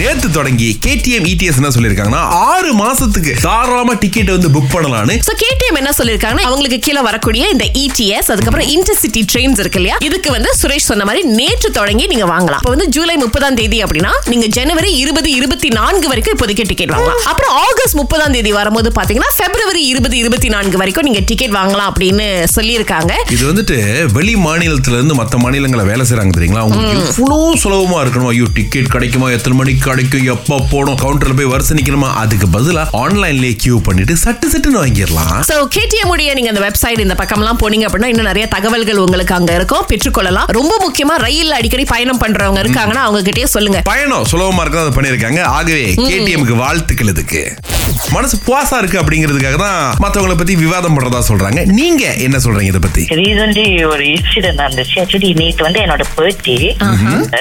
நேத்து தொடங்கி KTM ETS என்ன சொல்லிருக்காங்கன்னா ஆறு மாசத்துக்கு தாராளமா டிக்கெட் வந்து புக் பண்ணலாம்னு சோ கேடிஎம் என்ன சொல்லிருக்காங்கன்னா அவங்களுக்கு கீழே வரக்கூடிய இந்த இடிஎஸ் அதுக்கப்புறம் இன்டர்சிட்டி ட்ரெயின்ஸ் இருக்கு இல்லையா? இதுக்கு வந்து சுரேஷ் சொன்ன மாதிரி நேற்று தொடங்கி நீங்க வாங்கலாம். இப்போ வந்து ஜூலை முப்பதாம் தேதி அப்படின்னா நீங்க ஜனவரி இருபது இருபத்தி நான்கு வரைக்கும் இப்போதைக்கு டிக்கெட் வாங்கலாம். அப்புறம் ஆகஸ்ட் முப்பதாம் தேதி வரும்போது பாத்தீங்கன்னா பிப்ரவரி இருபது இருபத்தி நான்கு வரைக்கும் நீங்க டிக்கெட் வாங்கலாம் அப்படின்னு சொல்லியிருக்காங்க. இது வந்துட்டு வெளி மாநிலத்துல இருந்து மத்த மாநிலங்கள வேலை செய்றாங்க தெரியுங்களா? அவங்களுக்கு எவ்வளவு சுலபமா இருக்கணும். ஐயோ டிக்கெட் கிடைக்குமா? எத்தனை மணிக்கு கிடைக்கும் எப்ப போடும் கவுண்டர்ல போய் வரிசை நிக்கணுமா? அதுக்கு பதிலா ஆன்லைன்லயே கியூ பண்ணிட்டு சட்டு சட்டுன்னு வாங்கிடலாம். சோ கேடிஎம் உடைய நீங்க அந்த வெப்சைட் இந்த பக்கம்லாம் போனீங்க அப்படின்னா இன்னும் நிறைய தகவல்கள் உங்களுக்கு அங்க இருக்கும். பெற்றுக்கொள்ளலாம். ரொம்ப முக்கியமா ரயில் அடிக்கடி பயணம் பண்றவங்க இருக்காங்கன்னா அவங்க கிட்டயே சொல்லுங்க. பயணம் சுலபமா இருக்கு அதை பண்ணிருக்காங்க ஆகவே கேடிஎம்க்கு வாழ்த்துக்கள் இதுக்கு. மனசு புவாசா இருக்கு அப்படிங்கிறதுக்காக தான் மத்தவங்கள பத்தி விவாதம் பண்றதா சொல்றாங்க. நீங்க என்ன சொல்றீங்க இதை பத்தி? ரீசன்லி ஒரு இன்சிடென்ட் நடந்துச்சு. ஆக்சுவலி நேற்று வந்து என்னோட பர்த்டே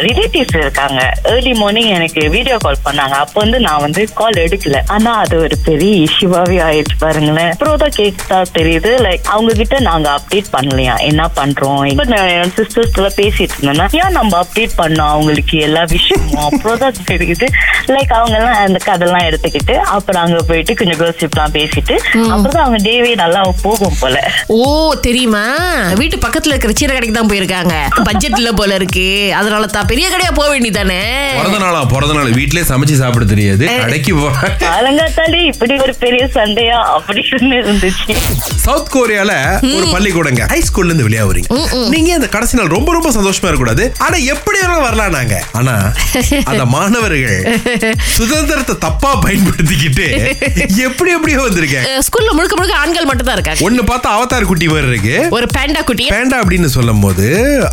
ரிலேட்டிவ்ஸ் இருக்காங்க. ஏர்லி மார்னிங் எனக்கு வீடியோ கால் பண்ணாங்க. அப்போ வந்து நான் வந்து கால் எடுக்கல. ஆனா அது ஒரு பெரிய இஷ்யூவாவே ஆயிடுச்சு பாருங்களேன். அப்புறம் தான் கேட்டா தெரியுது. லைக் அவங்க கிட்ட நாங்க அப்டேட் பண்ணலையா? என்ன பண்றோம்? இப்ப நான் சிஸ்டர்ஸ் எல்லாம் பேசிட்டு இருந்தேன்னா ஏன் நம்ம அப்டேட் பண்ணோம்? அவங்களுக்கு எல்லா விஷயமும் அப்புறம் தான் தெரியுது. லைக் அவங்க எல்லாம் அந்த கதெல்லாம் எடுத்துக்கிட்டு அப்புறம் அங்க போயிட்டு கொஞ்சம் கோசிப்லாம் பேசிட்டு அப்புறம் அவங்க டேவே நல்லா போகும் போல. ஓ தெரியுமா? வீட்டு பக்கத்துல இருக்கிற சீர கடைக்கு தான் போயிருக்காங்க. பட்ஜெட் இல்ல போல இருக்கு. அதனால தான் பெரிய கடையா போக வேண்டியதானே பிறந்த நாளா பிறந்த நாள் வீட்லயே சமைச்சு சாப்பிட தெரியாது. கடைக்கு காலங்காத்தாலே இப்படி ஒரு பெரிய சண்டையா அப்படின்னு இருந்துச்சு. சவுத் கொரியால ஒரு பள்ளிக்கூடங்க. ஹை ஸ்கூல்ல இருந்து வெளியா வரீங்க. நீங்க அந்த கடைசி நாள் ரொம்ப ரொம்ப சந்தோஷமா இருக்க கூடாது ஆனா எப்படி வேணாலும் வரலாம் நாங்க. ஆனா அந்த மாணவர்கள் சுதந்திரத்தை தப்பா பயன்படுத்திக்கிட்டு எப்படி எப்படியோ வந்திருக்காங்க அஹ், ஸ்கூல்ல முழுக்க முழுக்க ஆண்கள் மட்டும் தான் இருக்காங்க. ஒண்ணு பார்த்தா அவதார் குட்டி மாதிரி இருக்கு. ஒரு பேண்டா குட்டி. பேண்டா அப்படின்னு சொல்லும் போது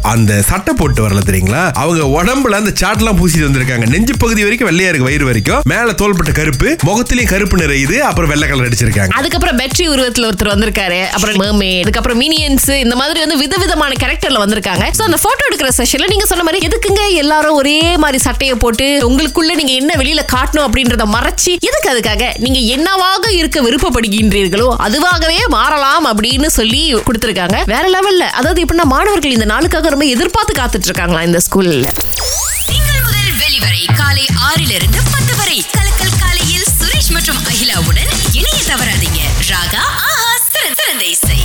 அந்த சட்டை போட்டு வரல தெரியுங்களா? அவங்க உடம்புல அந்த சாட்லாம் பூசிட்டு வந்திருக்காங்க. நெஞ்சு பகுதி வரைக்கும் வெள்ளையா இருக்கு வயிறு வரைக்கும். மேல தோள்பட்ட கருப்பு முகத்திலயும் கருப்பு நிறையுது அப்புறம் வெள்ளை கலர் அடிச்சிருக்காங்க. அதுக்கப்புறம் பெட்ரி உருவத்துல ஒருத்தர் வந்திருக்காரு அப்புறம் மேமே அதுக்கப்புறம் மினியன்ஸ் இந்த மாதிரி வந்து விதவிதமான கேரக்டர்ல வந்திருக்காங்க. சோ அந்த போட்டோ எடுக்கிற செஷன்ல நீங்க சொன்ன மாதிரி எதுக்குங்க எல்லாரும் ஒரே மாதிரி சட்டையை போட்டு உங்களுக்குள்ள நீங்க என்ன வெளியில காட்டணும் அப்படின்றத மறைச்சு எதுக்கு அதுக்காக? நீங்க என்னவாக இருக்க விருப்பப்படுகின்றீர்களோ அதுவாகவே மாறலாம் அப்படின்னு சொல்லி கொடுத்திருக்காங்க. வேற லெவல்ல அதாவது எப்படின்னா மாணவர்கள் இந்த நாளுக்காக ரொம்ப எதிர்பார்த்து காத்துட்டு இருக்காங்களா இந்த ஸ்கூல்ல வெளிவரை காலை ஆறிலிருந்து பத்து வரை. கலக்கல் காலையில் சுரேஷ் மற்றும் அகிலாவுடன் இணைய தவறாதீங்க. ராகா ஆஹா சிறந்த சிறந்த இசை.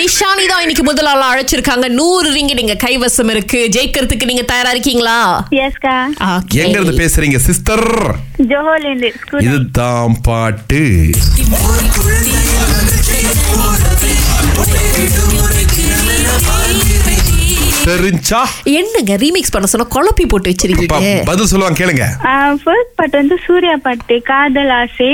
நிஷானி தான் இன்னைக்கு முதல் ஆளா அழைச்சிருக்காங்க. நூறு ரிங்கு நீங்க கைவசம் இருக்கு. ஜெயிக்கிறதுக்கு நீங்க தயாரா இருக்கீங்களா. எங்க இருந்து பேசுறீங்க சிஸ்டர்? இதுதான் பாட்டு. தெரிஞ்சா? என்னங்க ரீமிக்ஸ் பண்ண சொன்னா குழப்பி போட்டு ப- வச்சிருக்கீங்க பதில் சொல்லுவாங்க கேளுங்க. ஃபர்ஸ்ட் பாட்டு வந்து சூர்யா பாட்டு காதல் ஆசை?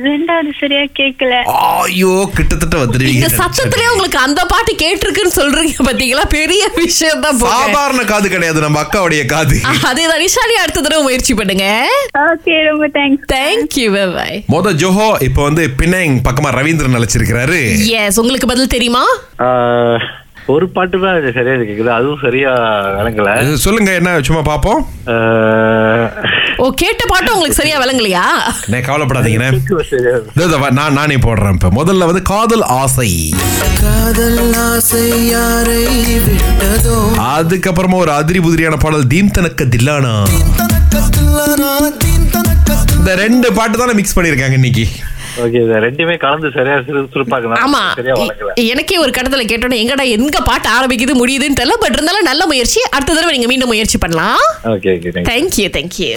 ரெண்டாவது சரியா கேட்கல ஐயோ கிட்டத்தட்ட வந்துருவீங்க சத்தத்திலே உங்களுக்கு அந்த பாட்டு கேட்டிருக்குன்னு சொல்றீங்க பாத்தீங்களா? பெரிய விஷயம் தான். சாதாரண காது கிடையாது நம்ம அக்காவுடைய காது. அதேதான் நிஷானி அடுத்த தடவை முயற்சி பண்ணுங்க. ஓகே ரொம்ப தேங்க்ஸ் தேங்க்யூ பாய் மொத ஜோஹோ இப்ப வந்து பின்னங் பக்கமா ரவீந்திரன் அழைச்சிருக்கிறாரு. எஸ் உங்களுக்கு பதில் தெரியுமா? ஒரு பாட்டு தான் எனக்கு சரியா கேக்குது. அதுவும் சரியா விளங்கல. சொல்லுங்க என்ன சும்மா பாப்போம்? ஓ கேட்ட பாட்டு உங்களுக்கு சரியா விளங்கலையா? நான் வா, நான் நானே போடுறேன் இப்ப. முதல்ல வந்து காதல் ஆசை. காதல் ஆசை யாரை விட்டதோ? அதுக்கப்புறமா ஒரு அதிரி புதிரியான பாடல் தீம் தனக்க தில்லானா? இந்த ரெண்டு பாட்டு தானே மிக்ஸ் பண்ணிருக்காங்க இன்னைக்கு. ரெண்டுமே கலந்து சரியா சுறுசுறுப்பாக்குனா ஆமா. எனக்கே ஒரு கடத்துல கேட்டோன்னே எங்கடா எங்க பாட்டு ஆரம்பிக்குது முடியுதுன்னு தெரியல பட் இருந்தாலும் நல்ல முயற்சி. அடுத்த தடவை நீங்க மீண்டும் முயற்சி பண்ணலாம். Okay thank you thank you